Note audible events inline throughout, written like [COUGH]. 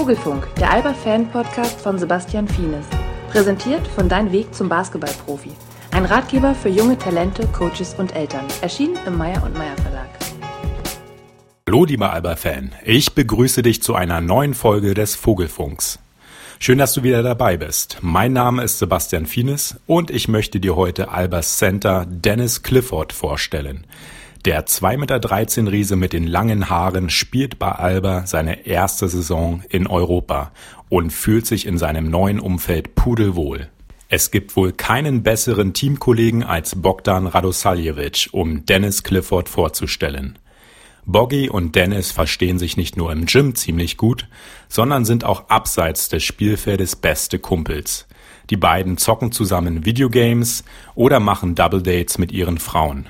Vogelfunk, der Alba-Fan-Podcast von Sebastian Fienes. Präsentiert von Dein Weg zum Basketballprofi. Ein Ratgeber für junge Talente, Coaches und Eltern. Erschienen im Meyer und Meyer Verlag. Hallo, lieber Alba-Fan. Ich begrüße dich zu einer neuen Folge des Vogelfunks. Schön, dass du wieder dabei bist. Mein Name ist Sebastian Fienes und ich möchte dir heute Albers Center Dennis Clifford vorstellen. Der 2,13 Meter Riese mit den langen Haaren spielt bei Alba seine erste Saison in Europa und fühlt sich in seinem neuen Umfeld pudelwohl. Es gibt wohl keinen besseren Teamkollegen als Bogdan Radosaljevic, um Dennis Clifford vorzustellen. Boggy und Dennis verstehen sich nicht nur im Gym ziemlich gut, sondern sind auch abseits des Spielfeldes beste Kumpels. Die beiden zocken zusammen Videogames oder machen Double Dates mit ihren Frauen.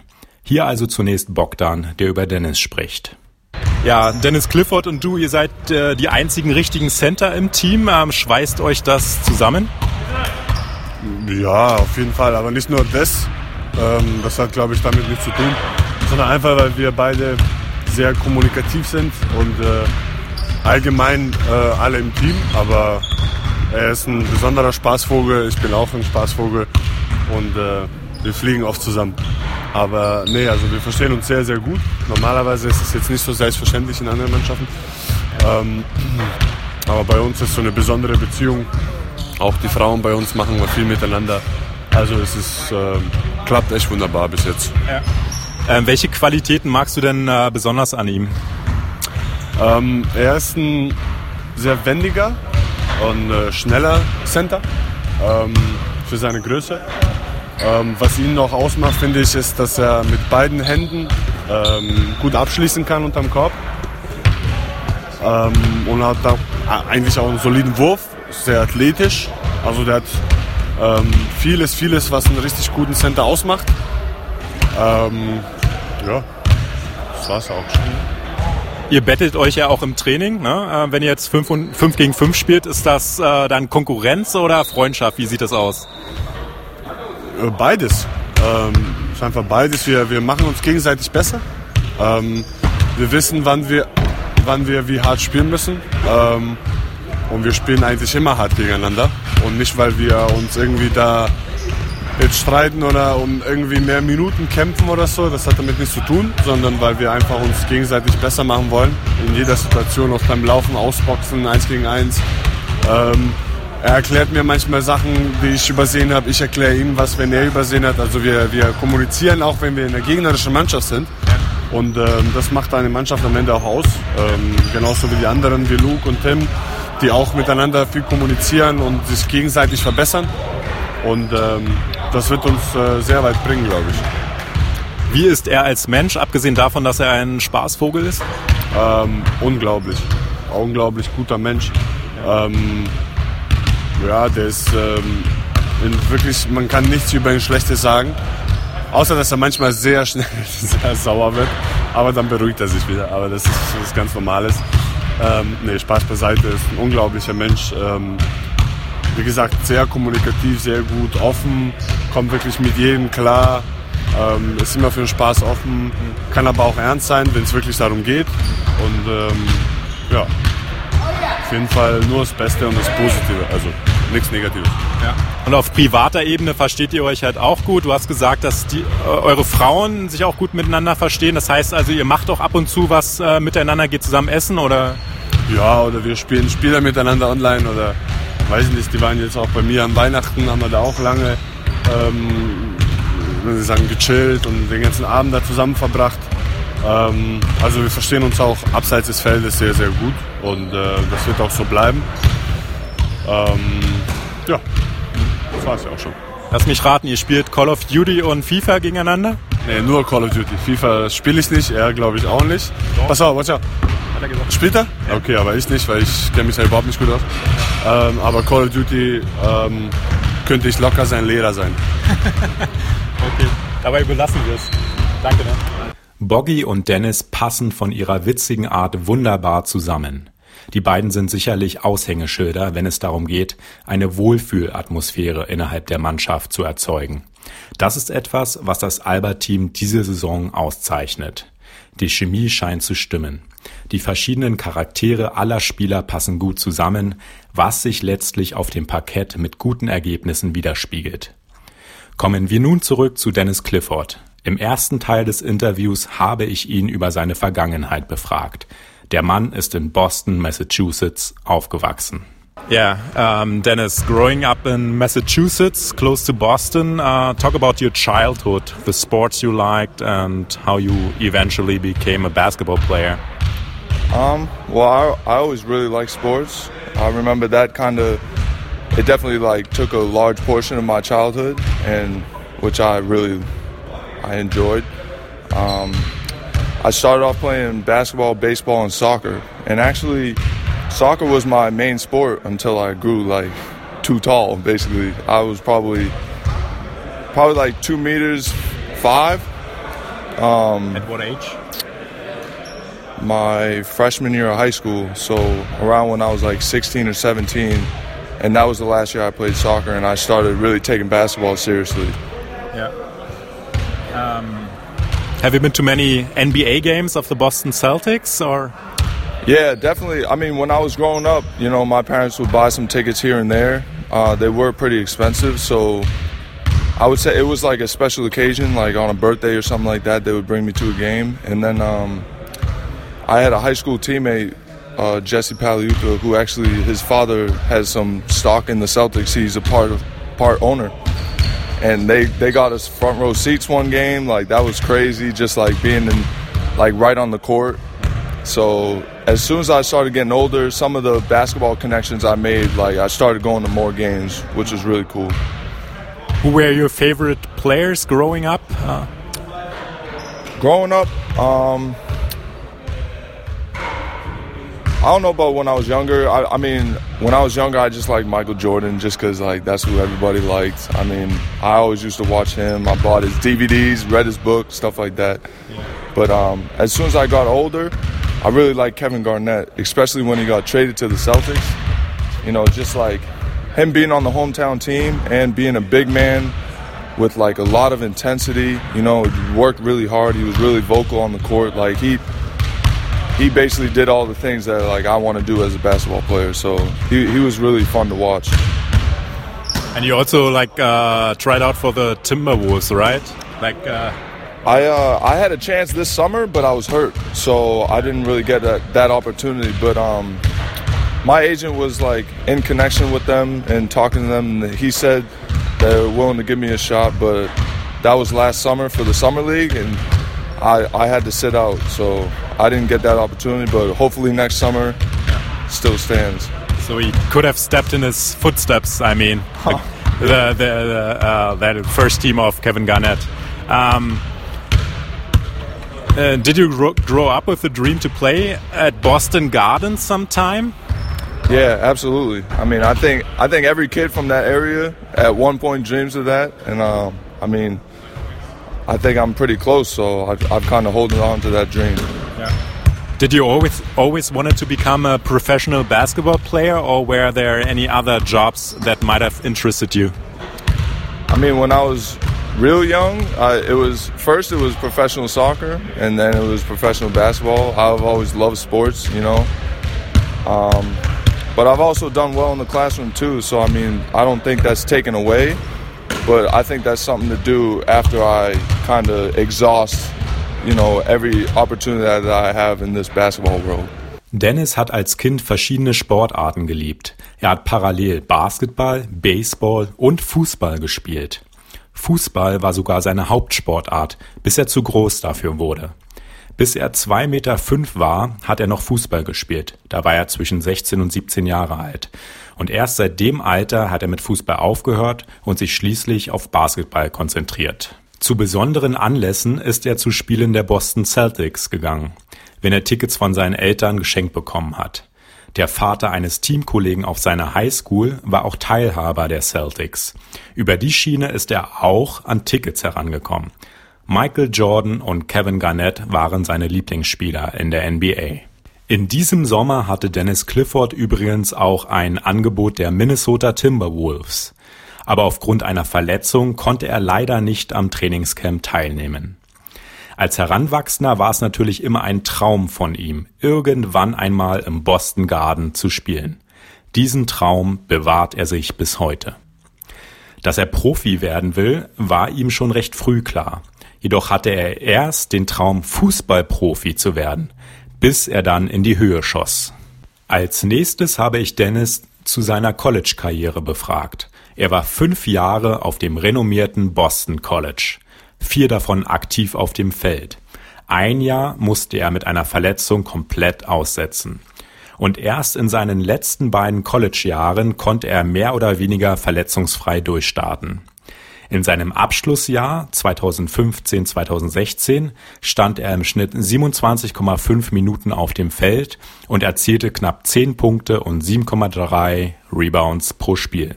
Hier also zunächst Bogdan, der über Dennis spricht. Ja, Dennis Clifford und du, ihr seid äh, die einzigen richtigen Center im Team. Ähm, schweißt euch das zusammen? Ja, auf jeden Fall. Aber nicht nur das. Ähm, das hat, glaube ich, damit nichts zu tun. Sondern einfach, weil wir beide sehr kommunikativ sind und äh, allgemein äh, alle im Team. Aber er ist ein besonderer Spaßvogel. Ich bin auch ein Spaßvogel. Und äh, wir fliegen oft zusammen. Aber nee, also wir verstehen uns sehr, sehr gut. Normalerweise ist es jetzt nicht so selbstverständlich in anderen Mannschaften. Ähm, aber bei uns ist so eine besondere Beziehung. Auch die Frauen bei uns machen wir viel miteinander. Also es ist, äh, klappt echt wunderbar bis jetzt. Ja. Ähm, welche Qualitäten magst du denn äh, besonders an ihm? Ähm, er ist ein sehr wendiger und äh, schneller Center ähm, für seine Größe. Ähm, was ihn noch ausmacht, finde ich, ist, dass er mit beiden Händen ähm, gut abschließen kann unterm Korb. Ähm, und hat da eigentlich auch einen soliden Wurf, sehr athletisch. Also der hat ähm, vieles, vieles, was einen richtig guten Center ausmacht. Ähm, ja, das war's auch schon. Ihr bettelt euch ja auch im Training. Ne? Äh, wenn ihr jetzt 5 gegen 5 spielt, ist das äh, dann Konkurrenz oder Freundschaft? Wie sieht das aus? Äh, beides. Ähm, ist einfach beides. Wir, wir machen uns gegenseitig besser. Ähm, wir wissen, wann wir, wann wir wie hart spielen müssen. Ähm, und wir spielen eigentlich immer hart gegeneinander. Und nicht, weil wir uns irgendwie da jetzt streiten oder um irgendwie mehr Minuten kämpfen oder so. Das hat damit nichts zu tun, sondern weil wir einfach uns gegenseitig besser machen wollen. In jeder Situation, aus beim Laufen, Ausboxen, eins gegen eins. Ähm, er erklärt mir manchmal Sachen, die ich übersehen habe. Ich erkläre ihm was, wenn er übersehen hat. Also wir, wir kommunizieren auch, wenn wir in der gegnerischen Mannschaft sind. Und ähm, das macht eine Mannschaft am Ende auch aus. Ähm, genauso wie die anderen, wie Luke und Tim, die auch miteinander viel kommunizieren und sich gegenseitig verbessern. Und ähm, das wird uns äh, sehr weit bringen, glaube ich. Wie ist er als Mensch, abgesehen davon, dass er ein Spaßvogel ist? Ähm, unglaublich. Unglaublich guter Mensch. Ja, der ist ähm, wirklich, man kann nichts über ihn Schlechtes sagen. Außer, dass er manchmal sehr schnell [LAUGHS] sehr sauer wird. Aber dann beruhigt er sich wieder. Aber das ist was ganz Normales. Ähm, nee, Spaß beiseite, ist ein unglaublicher Mensch. Ähm, wie gesagt, sehr kommunikativ, sehr gut, offen, kommt wirklich mit jedem klar, ähm, ist immer für den Spaß offen, kann aber auch ernst sein, wenn es wirklich darum geht. Und ähm, ja, auf jeden Fall nur das Beste und das Positive, also nichts Negatives. Ja. Und auf privater Ebene versteht ihr euch halt auch gut. Du hast gesagt, dass die, äh, eure Frauen sich auch gut miteinander verstehen. Das heißt also, ihr macht auch ab und zu was äh, miteinander, geht zusammen essen oder? Ja, oder wir spielen Spiele miteinander online oder weiß ich nicht, die waren jetzt auch bei mir an Weihnachten, haben wir da auch lange ähm, sagen, gechillt und den ganzen Abend da zusammen verbracht. Ähm, also wir verstehen uns auch abseits des Feldes sehr, sehr gut und äh, das wird auch so bleiben. Ähm, ja, das war es ja auch schon. Lass mich raten, ihr spielt Call of Duty und FIFA gegeneinander? Nee, nur Call of Duty. FIFA spiele ich nicht, er glaube ich auch nicht. Doch. Pass auf, watch out. Hat er gesagt. Spielt er? Ja. Okay, aber ich nicht, weil ich kenne mich ja überhaupt nicht gut aus. Ähm, aber Call of Duty ähm, könnte ich locker sein Lehrer sein. [LAUGHS] okay, dabei überlassen wir es. Danke. Ne? Boggy und Dennis passen von ihrer witzigen Art wunderbar zusammen. Die beiden sind sicherlich Aushängeschilder, wenn es darum geht, eine Wohlfühlatmosphäre innerhalb der Mannschaft zu erzeugen. Das ist etwas, was das Alba-Team diese Saison auszeichnet. Die Chemie scheint zu stimmen. Die verschiedenen Charaktere aller Spieler passen gut zusammen, was sich letztlich auf dem Parkett mit guten Ergebnissen widerspiegelt. Kommen wir nun zurück zu Dennis Clifford. Im ersten Teil des Interviews habe ich ihn über seine Vergangenheit befragt. Der Mann ist in Boston, Massachusetts aufgewachsen. Yeah, um, Dennis, growing up in Massachusetts, close to Boston, uh, talk about your childhood, the sports you liked, and how you eventually became a basketball player. Um, well, I, I always really liked sports. I remember that kind of, it definitely like took a large portion of my childhood, and which I really, I enjoyed. Um, I started off playing basketball, baseball, and soccer, and actually soccer was my main sport until I grew like too tall. Basically, I was probably probably like two meters five. Um, At what age? My freshman year of high school, so around when I was like 16 or 17, and that was the last year I played soccer, and I started really taking basketball seriously. Yeah. Um, have you been to many NBA games of the Boston Celtics, or? Yeah, definitely. I mean, when I was growing up, you know, my parents would buy some tickets here and there. Uh, they were pretty expensive, so I would say it was like a special occasion, like on a birthday or something like that. They would bring me to a game, and then um, I had a high school teammate, uh, Jesse Paliuta, who actually his father has some stock in the Celtics. He's a part of part owner, and they they got us front row seats one game. Like that was crazy, just like being in like right on the court so as soon as I started getting older, some of the basketball connections I made, like I started going to more games, which was really cool. Who were your favorite players growing up? Uh... Growing up, um, I don't know about when I was younger. I, I, mean, when I was younger, I just liked Michael Jordan just because like that's who everybody liked. I mean, I always used to watch him. I bought his DVDs, read his book, stuff like that. Yeah. But um, as soon as I got older, I really like Kevin Garnett, especially when he got traded to the Celtics. You know, just like him being on the hometown team and being a big man with like a lot of intensity. You know, he worked really hard. He was really vocal on the court. Like he he basically did all the things that like I want to do as a basketball player. So he he was really fun to watch. And you also like uh, tried out for the Timberwolves, right? Like. Uh I uh, I had a chance this summer, but I was hurt, so I didn't really get that, that opportunity. But um, my agent was like in connection with them and talking to them. And he said they were willing to give me a shot, but that was last summer for the summer league, and I I had to sit out, so I didn't get that opportunity. But hopefully next summer still stands. So he could have stepped in his footsteps. I mean, huh. the the, the uh, that first team of Kevin Garnett. Um, uh, did you grow, grow up with a dream to play at Boston Gardens sometime? Yeah, absolutely. I mean, I think I think every kid from that area at one point dreams of that, and um, I mean, I think I'm pretty close, so I've, I've kind of holding on to that dream. Yeah. Did you always always wanted to become a professional basketball player, or were there any other jobs that might have interested you? I mean, when I was real young, uh, it was first it was professional soccer, and then it was professional basketball. I've always loved sports, you know. Um, but I've also done well in the classroom too. So I mean, I don't think that's taken away, but I think that's something to do after I kind of exhaust, you know, every opportunity that I have in this basketball world. Dennis hat als Kind verschiedene Sportarten geliebt. Er hat parallel Basketball, Baseball und Fußball gespielt. Fußball war sogar seine Hauptsportart, bis er zu groß dafür wurde. Bis er zwei Meter fünf war, hat er noch Fußball gespielt. Da war er zwischen 16 und 17 Jahre alt. Und erst seit dem Alter hat er mit Fußball aufgehört und sich schließlich auf Basketball konzentriert. Zu besonderen Anlässen ist er zu Spielen der Boston Celtics gegangen, wenn er Tickets von seinen Eltern geschenkt bekommen hat. Der Vater eines Teamkollegen auf seiner Highschool war auch Teilhaber der Celtics. Über die Schiene ist er auch an Tickets herangekommen. Michael Jordan und Kevin Garnett waren seine Lieblingsspieler in der NBA. In diesem Sommer hatte Dennis Clifford übrigens auch ein Angebot der Minnesota Timberwolves. Aber aufgrund einer Verletzung konnte er leider nicht am Trainingscamp teilnehmen. Als Heranwachsender war es natürlich immer ein Traum von ihm, irgendwann einmal im Boston Garden zu spielen. Diesen Traum bewahrt er sich bis heute. Dass er Profi werden will, war ihm schon recht früh klar. Jedoch hatte er erst den Traum, Fußballprofi zu werden, bis er dann in die Höhe schoss. Als nächstes habe ich Dennis zu seiner College-Karriere befragt. Er war fünf Jahre auf dem renommierten Boston College, vier davon aktiv auf dem Feld. Ein Jahr musste er mit einer Verletzung komplett aussetzen. Und erst in seinen letzten beiden College-Jahren konnte er mehr oder weniger verletzungsfrei durchstarten. In seinem Abschlussjahr 2015/2016 stand er im Schnitt 27,5 Minuten auf dem Feld und erzielte knapp 10 Punkte und 7,3 Rebounds pro Spiel.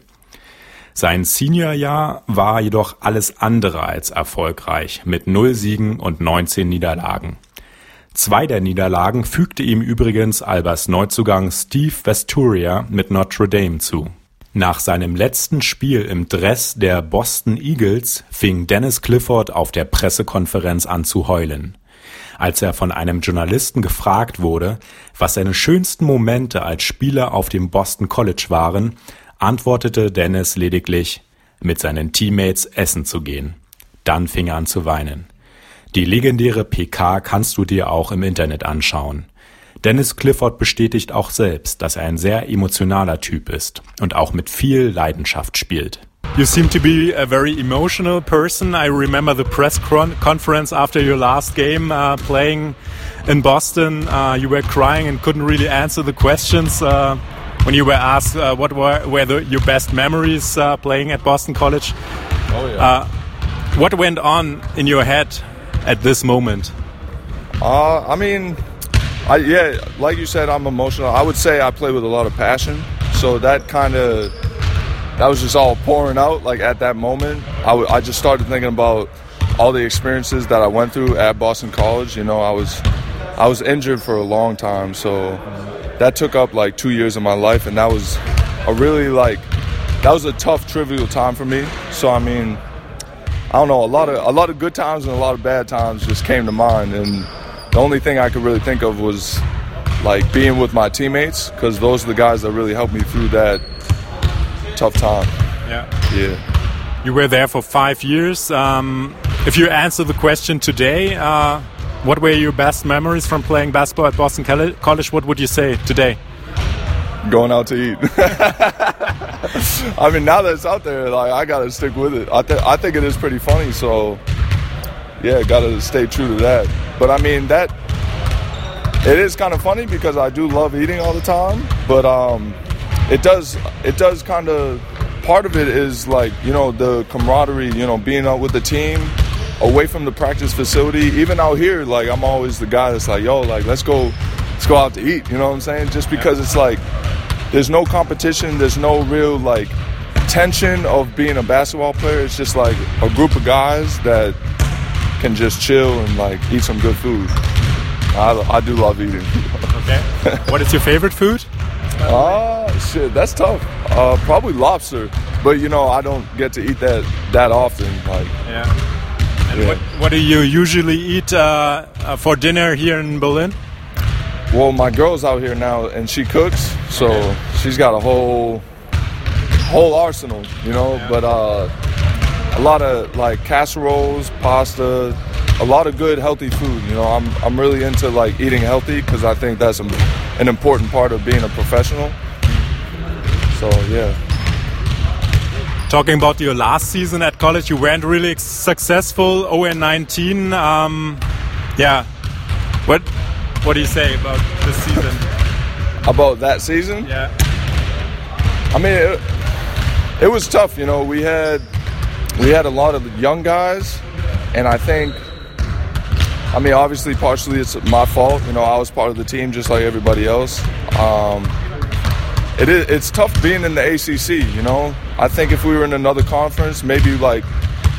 Sein Seniorjahr war jedoch alles andere als erfolgreich mit 0 Siegen und 19 Niederlagen. Zwei der Niederlagen fügte ihm übrigens Albers Neuzugang Steve Vesturia mit Notre Dame zu. Nach seinem letzten Spiel im Dress der Boston Eagles fing Dennis Clifford auf der Pressekonferenz an zu heulen. Als er von einem Journalisten gefragt wurde, was seine schönsten Momente als Spieler auf dem Boston College waren, antwortete Dennis lediglich, mit seinen Teammates essen zu gehen. Dann fing er an zu weinen. Die legendäre PK kannst du dir auch im Internet anschauen. Dennis Clifford bestätigt auch selbst, dass er ein sehr emotionaler Typ ist und auch mit viel Leidenschaft spielt. You seem to be a very emotional person. I remember the press conference after your last game uh, playing in Boston. Uh, you were crying and couldn't really answer the questions uh, when you were asked uh, what were, were the, your best memories uh, playing at Boston College. Oh yeah. Uh, what went on in your head at this moment? I mean, I, yeah, like you said, I'm emotional. I would say I play with a lot of passion. So that kind of that was just all pouring out. Like at that moment, I, w- I just started thinking about all the experiences that I went through at Boston College. You know, I was I was injured for a long time, so that took up like two years of my life, and that was a really like that was a tough, trivial time for me. So I mean, I don't know, a lot of a lot of good times and a lot of bad times just came to mind, and the only thing I could really think of was like being with my teammates because those are the guys that really helped me through that tough time. Yeah. Yeah. You were there for five years. Um, if you answer the question today, uh, what were your best memories from playing basketball at Boston College? What would you say today? Going out to eat. [LAUGHS] I mean, now that it's out there, like I gotta stick with it. I, th- I think it is pretty funny, so yeah, gotta stay true to that. But I mean that it is kind of funny because I do love eating all the time, but um, it does it does kind of part of it is like you know the camaraderie, you know, being out with the team away from the practice facility. Even out here, like I'm always the guy that's like, yo, like let's go, let's go out to eat. You know what I'm saying? Just because it's like there's no competition, there's no real like tension of being a basketball player. It's just like a group of guys that can just chill and like eat some good food. I, I do love eating. okay. [LAUGHS] what is your favorite food? Ah, uh, shit, that's tough. Uh, probably lobster, but you know I don't get to eat that that often. Like, yeah. Yeah. What, what do you usually eat uh, uh, for dinner here in Berlin? Well, my girl's out here now, and she cooks, so okay. she's got a whole whole arsenal, you know. Yeah. But uh, a lot of like casseroles, pasta, a lot of good healthy food. You know, I'm I'm really into like eating healthy because I think that's an important part of being a professional. So yeah. Talking about your last season at college, you weren't really successful. 0 19. Um, yeah. What What do you say about this season? About that season? Yeah. I mean, it, it was tough. You know, we had we had a lot of young guys, and I think, I mean, obviously, partially it's my fault. You know, I was part of the team just like everybody else. Um, it is, it's tough being in the ACC. You know, I think if we were in another conference, maybe like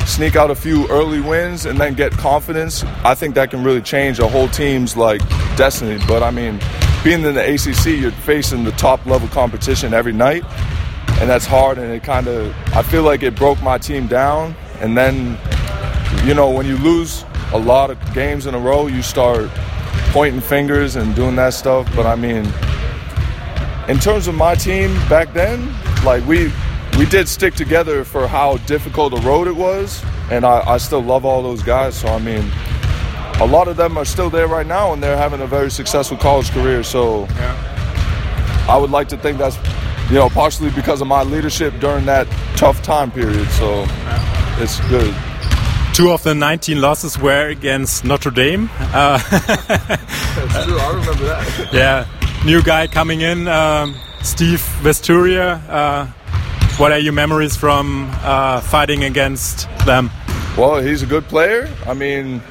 sneak out a few early wins and then get confidence. I think that can really change a whole team's like destiny. But I mean, being in the ACC, you're facing the top level competition every night and that's hard. And it kind of, I feel like it broke my team down. And then, you know, when you lose a lot of games in a row, you start pointing fingers and doing that stuff. But I mean, in terms of my team back then, like we we did stick together for how difficult a road it was, and I, I still love all those guys. So I mean, a lot of them are still there right now, and they're having a very successful college career. So Yeah. I would like to think that's you know partially because of my leadership during that tough time period. So it's good. Two of the 19 losses were against Notre Dame. Uh, [LAUGHS] That's true. I remember that. yeah, new guy coming in, um, Steve Vesturia. Uh, what are your memories from uh, fighting against them? Well, he's a good player. I mean,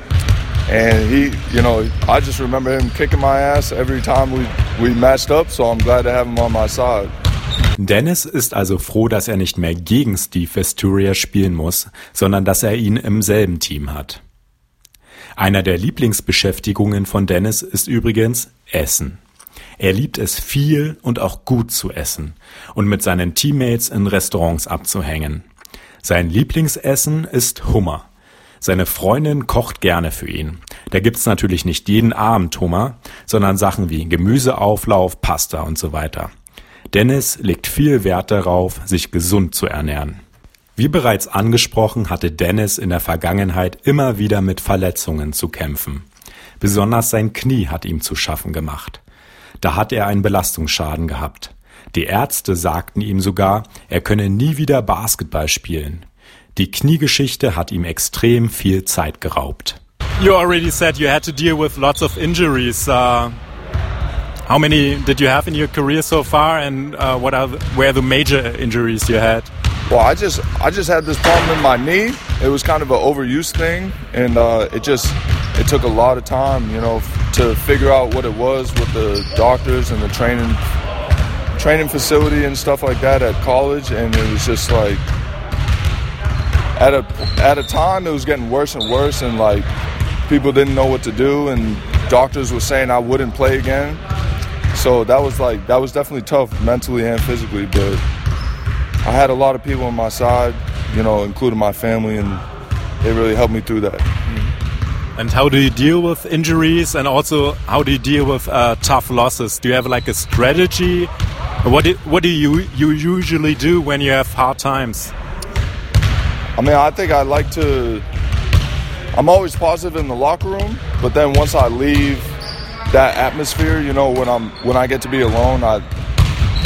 and he, you know, I just remember him kicking my ass every time we we matched up. So I'm glad to have him on my side. Dennis ist also froh, dass er nicht mehr gegen Steve Vesturia spielen muss, sondern dass er ihn im selben Team hat. Einer der Lieblingsbeschäftigungen von Dennis ist übrigens Essen. Er liebt es viel und auch gut zu essen und mit seinen Teammates in Restaurants abzuhängen. Sein Lieblingsessen ist Hummer. Seine Freundin kocht gerne für ihn. Da gibt's natürlich nicht jeden Abend Hummer, sondern Sachen wie Gemüseauflauf, Pasta und so weiter. Dennis legt viel Wert darauf, sich gesund zu ernähren. Wie bereits angesprochen, hatte Dennis in der Vergangenheit immer wieder mit Verletzungen zu kämpfen. Besonders sein Knie hat ihm zu schaffen gemacht. Da hat er einen Belastungsschaden gehabt. Die Ärzte sagten ihm sogar, er könne nie wieder Basketball spielen. Die Kniegeschichte hat ihm extrem viel Zeit geraubt. You already said you had to deal with lots of injuries. Uh, how many did you have in your career so far, and uh, what are the, were the major injuries you had? Well, I just I just had this problem in my knee. It was kind of an overuse thing, and uh, it just it took a lot of time, you know, to figure out what it was with the doctors and the training training facility and stuff like that at college, and it was just like at a at a time it was getting worse and worse, and like people didn't know what to do, and doctors were saying I wouldn't play again. So that was like that was definitely tough mentally and physically, but. I had a lot of people on my side, you know, including my family, and they really helped me through that. And how do you deal with injuries, and also how do you deal with uh, tough losses? Do you have like a strategy? What do, what do you you usually do when you have hard times? I mean, I think I like to. I'm always positive in the locker room, but then once I leave that atmosphere, you know, when I'm when I get to be alone, I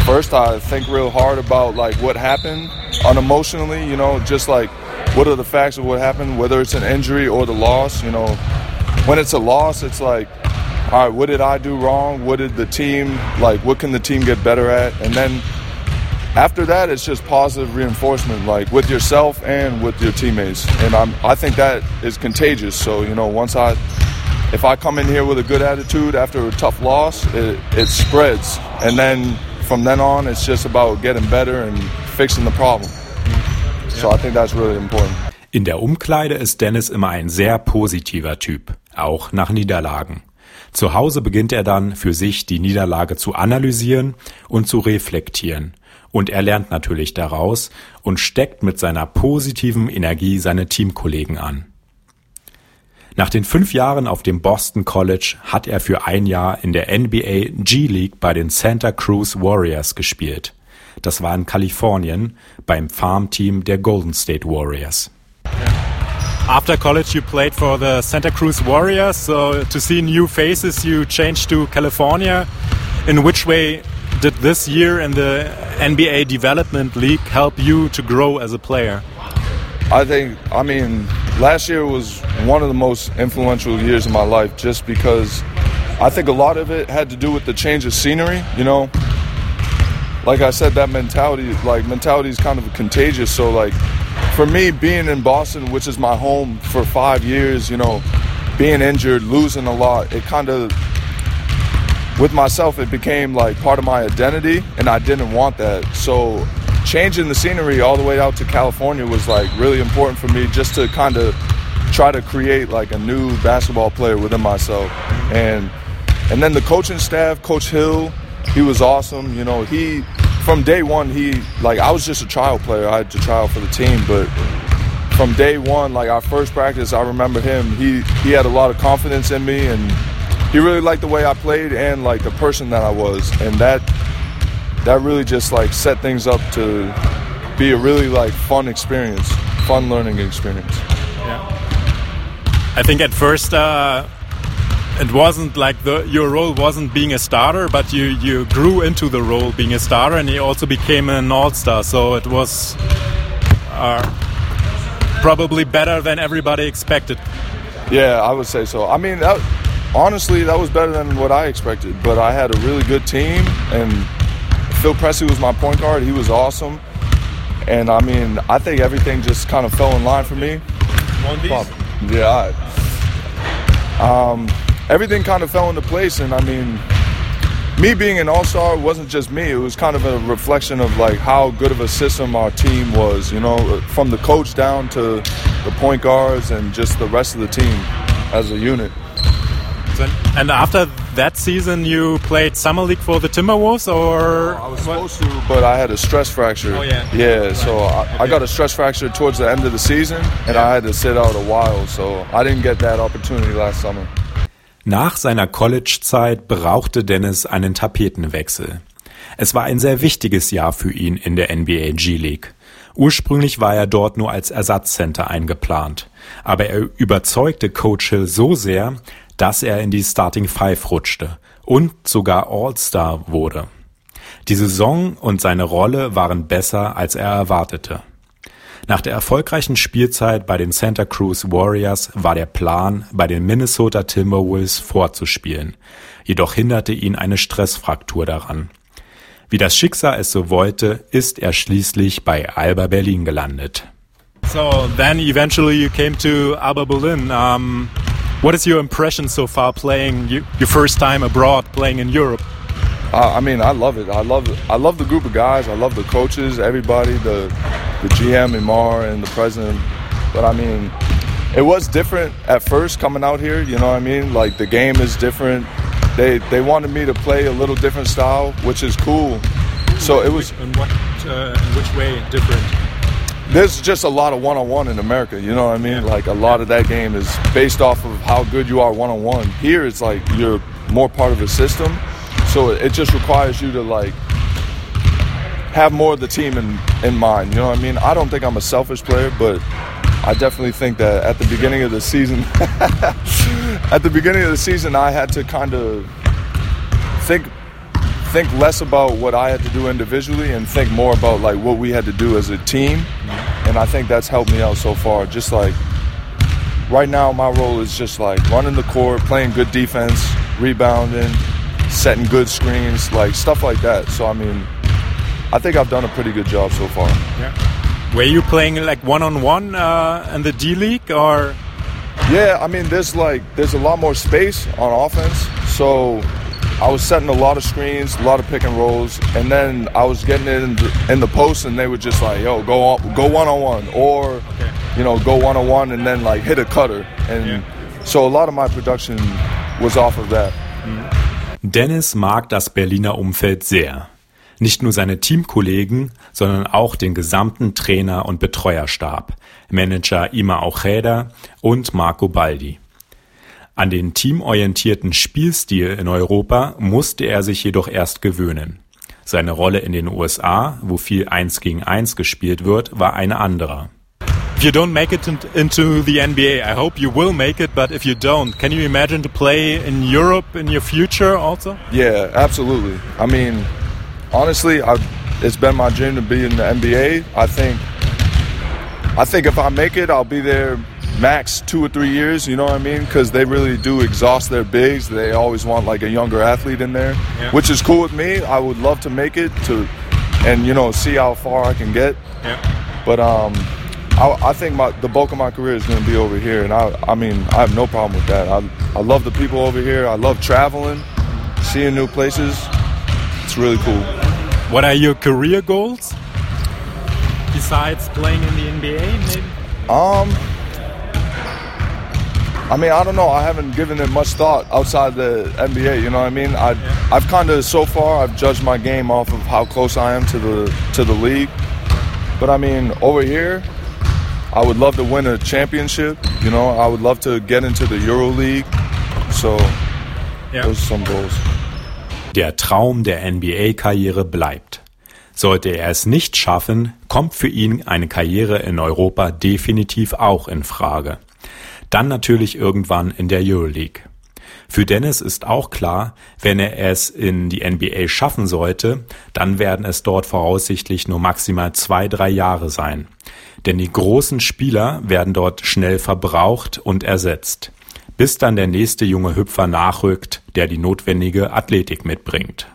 first I think real hard about like what happened unemotionally, you know, just like what are the facts of what happened, whether it's an injury or the loss, you know. When it's a loss, it's like, all right, what did I do wrong? What did the team like? What can the team get better at? And then after that, it's just positive reinforcement, like with yourself and with your teammates. And I'm, I think that is contagious. So you know, once I, if I come in here with a good attitude after a tough loss, it, it spreads. And then from then on, it's just about getting better and fixing the problem. So I think that's really important. In der Umkleide ist Dennis immer ein sehr positiver Typ, auch nach Niederlagen. Zu Hause beginnt er dann für sich die Niederlage zu analysieren und zu reflektieren. Und er lernt natürlich daraus und steckt mit seiner positiven Energie seine Teamkollegen an. Nach den fünf Jahren auf dem Boston College hat er für ein Jahr in der NBA G-League bei den Santa Cruz Warriors gespielt. Das war in Kalifornien beim Farmteam der Golden State Warriors. After college, you played for the Santa Cruz Warriors. So to see new faces, you changed to California. In which way did this year in the NBA Development League help you to grow as a player? I think, I mean, last year was one of the most influential years of my life just because I think a lot of it had to do with the change of scenery, you know. Like I said, that mentality, like, mentality is kind of contagious. So, like, for me, being in Boston, which is my home for five years, you know, being injured, losing a lot, it kind of, with myself, it became like part of my identity, and I didn't want that. So, changing the scenery all the way out to California was like really important for me just to kind of try to create like a new basketball player within myself. And and then the coaching staff, Coach Hill, he was awesome. You know, he from day one he like I was just a child player. I had to out for the team, but from day one, like our first practice, I remember him. He he had a lot of confidence in me, and he really liked the way I played and like the person that I was, and that that really just like set things up to be a really like fun experience, fun learning experience. Yeah. I think at first uh, it wasn't like the your role wasn't being a starter, but you you grew into the role being a starter, and you also became an all star. So it was uh, probably better than everybody expected. Yeah, I would say so. I mean, that, honestly, that was better than what I expected. But I had a really good team, and Phil Pressey was my point guard. He was awesome, and I mean, I think everything just kind of fell in line for me. Yeah. I, um, everything kind of fell into place, and I mean, me being an all-star wasn't just me. It was kind of a reflection of like how good of a system our team was. You know, from the coach down to the point guards and just the rest of the team as a unit. And after that season, you played summer league for the Timberwolves, or I was supposed to, but I had a stress fracture. Oh yeah. Yeah, right. so I, okay. I, got a stress fracture towards the end of the season, and yeah. I had to sit out a while. So I didn't get that opportunity last summer. Nach seiner College-Zeit brauchte Dennis einen Tapetenwechsel. Es war ein sehr wichtiges Jahr für ihn in der NBA G-League. Ursprünglich war er dort nur als Ersatzcenter eingeplant, aber er überzeugte Coach Hill so sehr, dass er in die Starting Five rutschte und sogar All-Star wurde. Die Saison und seine Rolle waren besser, als er erwartete. Nach der erfolgreichen Spielzeit bei den Santa Cruz Warriors war der Plan, bei den Minnesota Timberwolves fortzuspielen. Jedoch hinderte ihn eine Stressfraktur daran. Wie das Schicksal es so wollte, ist er schließlich bei Alba Berlin gelandet. So then eventually you came to Alba Berlin. Um, What is your impression so far playing you, your first time abroad, playing in Europe? Uh, I mean, I love it. I love it. I love the group of guys. I love the coaches, everybody, the the GM, Himar, and the president. But I mean, it was different at first coming out here. You know what I mean? Like the game is different. They they wanted me to play a little different style, which is cool. So it was. In what? Uh, in which way different? There's just a lot of one-on-one in America. You know what I mean? Like a lot of that game is based off of how good you are one-on-one. Here, it's like you're more part of a system, so it just requires you to like have more of the team in in mind. You know what I mean? I don't think I'm a selfish player, but I definitely think that at the beginning of the season, [LAUGHS] at the beginning of the season, I had to kind of think think less about what I had to do individually and think more about like what we had to do as a team. And I think that's helped me out so far. Just like right now, my role is just like running the court, playing good defense, rebounding, setting good screens, like stuff like that. So I mean, I think I've done a pretty good job so far. Yeah. Were you playing like one on one in the D League or? Yeah, I mean, there's like there's a lot more space on offense, so I was setting a lot of screens, a lot of pick and rolls, and then I was getting it in the, in the post, and they were just like, "Yo, go on, go one on one," or okay. you know, go one on one, and then like hit a cutter. And yeah. so a lot of my production was off of that. Mhm. Dennis mag das Berliner Umfeld sehr. Nicht nur seine Teamkollegen, sondern auch den gesamten Trainer- und Betreuerstab, Manager Ima Aucheda und Marco Baldi. An den teamorientierten Spielstil in Europa musste er sich jedoch erst gewöhnen. Seine Rolle in den USA, wo viel Eins gegen Eins gespielt wird, war eine andere. If you don't make it into the NBA, I hope you will make it, but if you don't, can you imagine to play in Europe in your future also? Yeah, absolutely. I mean, honestly, I've, it's been my dream to be in the NBA. I think I think if I make it, I'll be there max two or three years. You know what I mean? Because they really do exhaust their bigs. They always want like a younger athlete in there, yeah. which is cool with me. I would love to make it to, and you know, see how far I can get. Yeah. But um, I, I think my the bulk of my career is going to be over here, and I I mean I have no problem with that. I I love the people over here. I love traveling, seeing new places. It's really cool. What are your career goals? Besides playing in the NBA, maybe? Um, I mean, I don't know. I haven't given it much thought outside the NBA. You know what I mean? I, yeah. I've kind of so far I've judged my game off of how close I am to the to the league. But I mean, over here, I would love to win a championship. You know, I would love to get into the Euro League. So yeah. those are some goals. Der Traum der NBA-Karriere bleibt. Sollte er es nicht schaffen, kommt für ihn eine Karriere in Europa definitiv auch in Frage. Dann natürlich irgendwann in der Euroleague. Für Dennis ist auch klar, wenn er es in die NBA schaffen sollte, dann werden es dort voraussichtlich nur maximal zwei, drei Jahre sein. Denn die großen Spieler werden dort schnell verbraucht und ersetzt, bis dann der nächste junge Hüpfer nachrückt, der die notwendige Athletik mitbringt.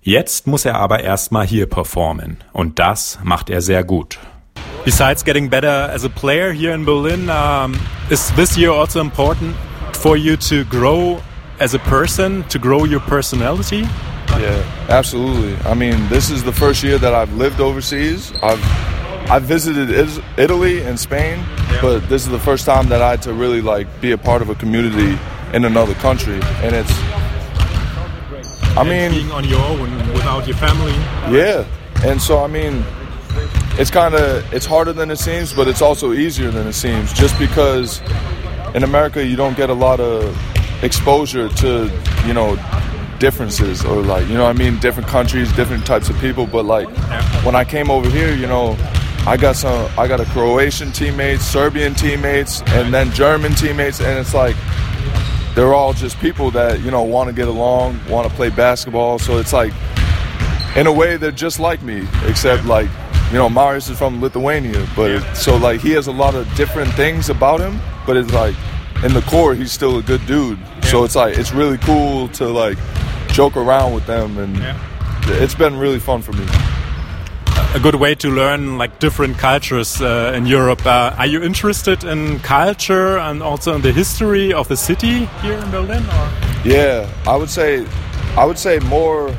Jetzt muss er aber erstmal hier performen und das macht er sehr gut. Besides getting better as a player here in Berlin, um, is this year also important for you to grow as a person, to grow your personality? Yeah, absolutely. I mean, this is the first year that I've lived overseas. I've I visited Italy and Spain, yeah. but this is the first time that I had to really like be a part of a community in another country, and it's. I mean, being on your own without your family. Yeah, and so I mean, it's kind of it's harder than it seems, but it's also easier than it seems, just because in America you don't get a lot of exposure to you know differences or like you know I mean different countries, different types of people. But like when I came over here, you know I got some. I got a Croatian teammates, Serbian teammates, and then German teammates, and it's like they're all just people that you know want to get along, want to play basketball. So it's like, in a way, they're just like me, except like you know Marius is from Lithuania, but so like he has a lot of different things about him, but it's like in the core he's still a good dude. So it's like it's really cool to like joke around with them, and it's been really fun for me a good way to learn like different cultures uh, in Europe. Uh, are you interested in culture and also in the history of the city here in Berlin? Or? Yeah, I would say, I would say more.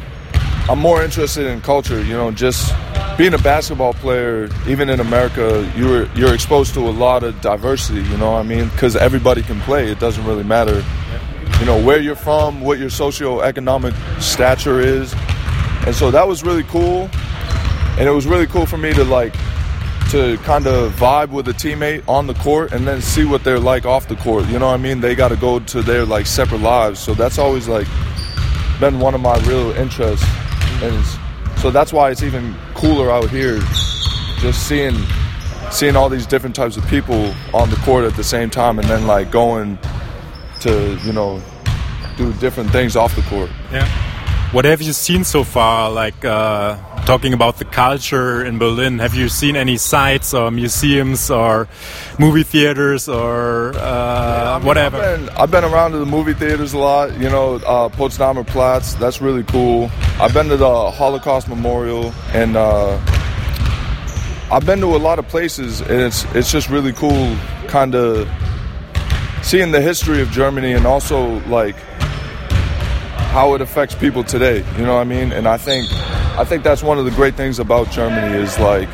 I'm more interested in culture. You know, just being a basketball player, even in America, you're you're exposed to a lot of diversity. You know what I mean? Because everybody can play. It doesn't really matter. You know where you're from, what your socioeconomic stature is, and so that was really cool and it was really cool for me to like to kind of vibe with a teammate on the court and then see what they're like off the court. You know what I mean? They got to go to their like separate lives. So that's always like been one of my real interests. And so that's why it's even cooler out here just seeing seeing all these different types of people on the court at the same time and then like going to, you know, do different things off the court. Yeah. What have you seen so far like uh talking about the culture in Berlin, have you seen any sites or museums or movie theaters or uh, yeah, I mean, whatever? I've been, I've been, around to the movie theaters a lot. You know, uh, Potsdamer Platz. That's really cool. I've been to the Holocaust Memorial and. Uh, I've been to a lot of places, and it's it's just really cool, kind of seeing the history of Germany and also like how it affects people today. You know what I mean? And I think I think that's one of the great things about Germany is like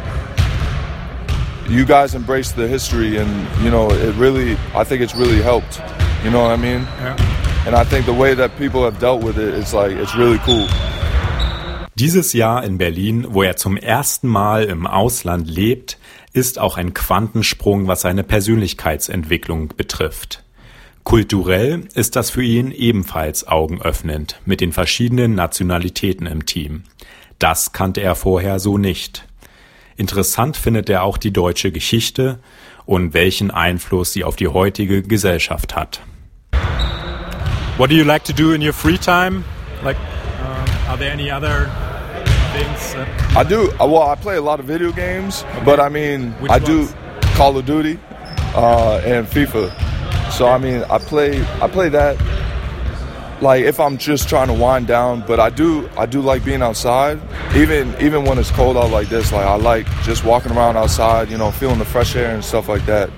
you guys embrace the history and you know it really I think it's really helped. You know what I mean? Yeah. And I think the way that people have dealt with it it's like it's really cool. Dieses Jahr in Berlin, wo er zum ersten Mal im Ausland lebt, ist auch ein Quantensprung, was seine Persönlichkeitsentwicklung betrifft. Kulturell ist das für ihn ebenfalls augenöffnend mit den verschiedenen Nationalitäten im Team. Das kannte er vorher so nicht. Interessant findet er auch die deutsche Geschichte und welchen Einfluss sie auf die heutige Gesellschaft hat. What do you like to do in your free time? Like, uh, are there any other things? I do. Uh, well, I play a lot of video games, okay. but I mean, Which I ones? do Call of Duty uh, and FIFA. So I mean, I play I play that like if I'm just trying to wind down. But I do I do like being outside, even even when it's cold out like this. Like I like just walking around outside, you know, feeling the fresh air and stuff like that.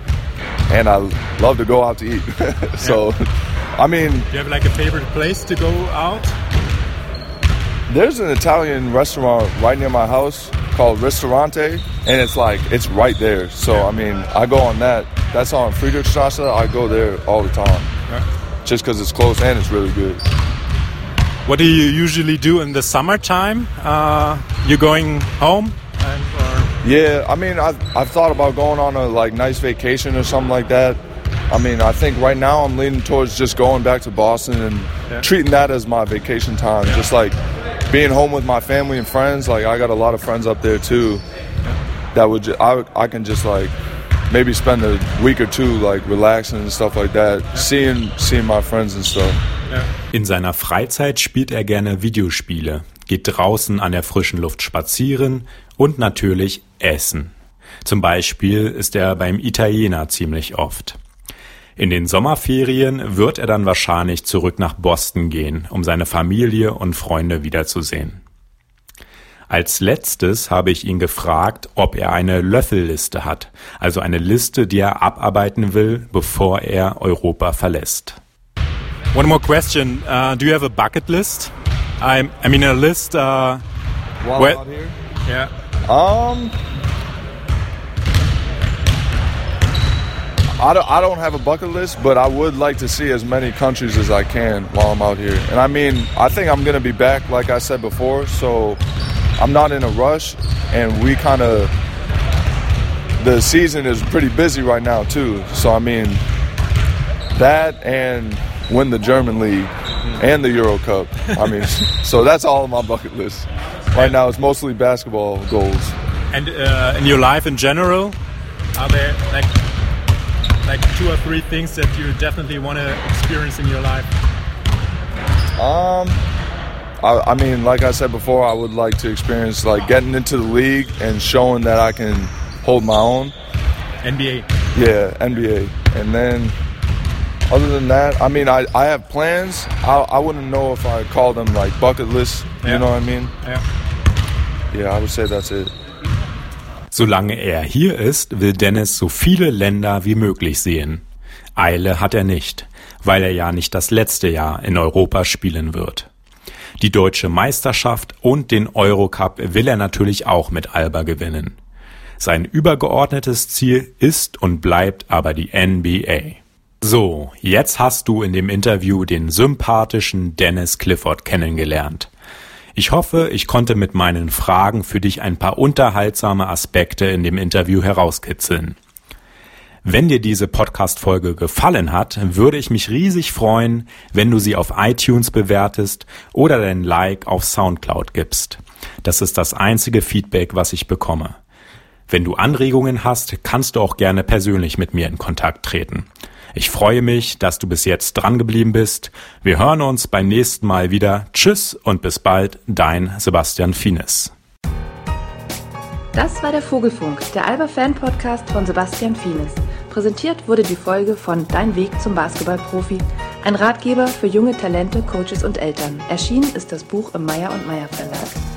And I love to go out to eat. [LAUGHS] so. I mean, do you have like a favorite place to go out? There's an Italian restaurant right near my house called Ristorante, and it's like it's right there. So yeah. I mean, I go on that. That's on Friedrichstrasse. I go there all the time. Yeah just because it's close and it's really good. What do you usually do in the summertime? Uh, you're going home? And, Yeah, I mean, I've, I've thought about going on a like nice vacation or something like that. I mean, I think right now I'm leaning towards just going back to Boston and Yeah. treating that as my vacation time. Just like being home with my family and friends. Like I got a lot of friends up there too. That would ju- I I can just like maybe spend a week or two like relaxing and stuff like that, seeing seeing my friends and stuff. In seiner Freizeit spielt er gerne Videospiele, geht draußen an der frischen Luft spazieren und natürlich essen. Zum Beispiel ist er beim Italiener ziemlich oft. In den Sommerferien wird er dann wahrscheinlich zurück nach Boston gehen, um seine Familie und Freunde wiederzusehen. Als letztes habe ich ihn gefragt, ob er eine Löffelliste hat, also eine Liste, die er abarbeiten will, bevor er Europa verlässt. One more question. Uh, do you have a bucket list? I, I mean, a list. Uh, While Well- out here. yeah. Um, I don't, I don't have a bucket list, but I would like to see as many countries as I can while I'm out here. And I mean, I think I'm going to be back, like I said before, so I'm not in a rush. And we kind of, the season is pretty busy right now, too. So, I mean, that and win the German league and the Euro Cup. I mean, [LAUGHS] [LAUGHS] so that's all on my bucket list. Right now, it's mostly basketball goals. And uh, in your life in general, are there like like two or three things that you definitely want to experience in your life? Um, I, I mean, like I said before, I would like to experience like getting into the league and showing that I can hold my own. NBA. Yeah, NBA, and then other than that, I mean, I, I have plans. I, I wouldn't know if I call them like bucket lists. Yeah. You know what I mean? Yeah. Yeah, I would say that's it. Solange er hier ist, will Dennis so viele Länder wie möglich sehen. Eile hat er nicht, weil er ja nicht das letzte Jahr in Europa spielen wird. Die deutsche Meisterschaft und den Eurocup will er natürlich auch mit Alba gewinnen. Sein übergeordnetes Ziel ist und bleibt aber die NBA. So, jetzt hast du in dem Interview den sympathischen Dennis Clifford kennengelernt. Ich hoffe, ich konnte mit meinen Fragen für dich ein paar unterhaltsame Aspekte in dem Interview herauskitzeln. Wenn dir diese Podcast-Folge gefallen hat, würde ich mich riesig freuen, wenn du sie auf iTunes bewertest oder dein Like auf Soundcloud gibst. Das ist das einzige Feedback, was ich bekomme. Wenn du Anregungen hast, kannst du auch gerne persönlich mit mir in Kontakt treten. Ich freue mich, dass du bis jetzt dran geblieben bist. Wir hören uns beim nächsten Mal wieder. Tschüss und bis bald, dein Sebastian Fienes. Das war der Vogelfunk, der Alba Fan Podcast von Sebastian Fienes. Präsentiert wurde die Folge von Dein Weg zum Basketballprofi, ein Ratgeber für junge Talente, Coaches und Eltern. Erschienen ist das Buch im Meyer und Meyer Verlag.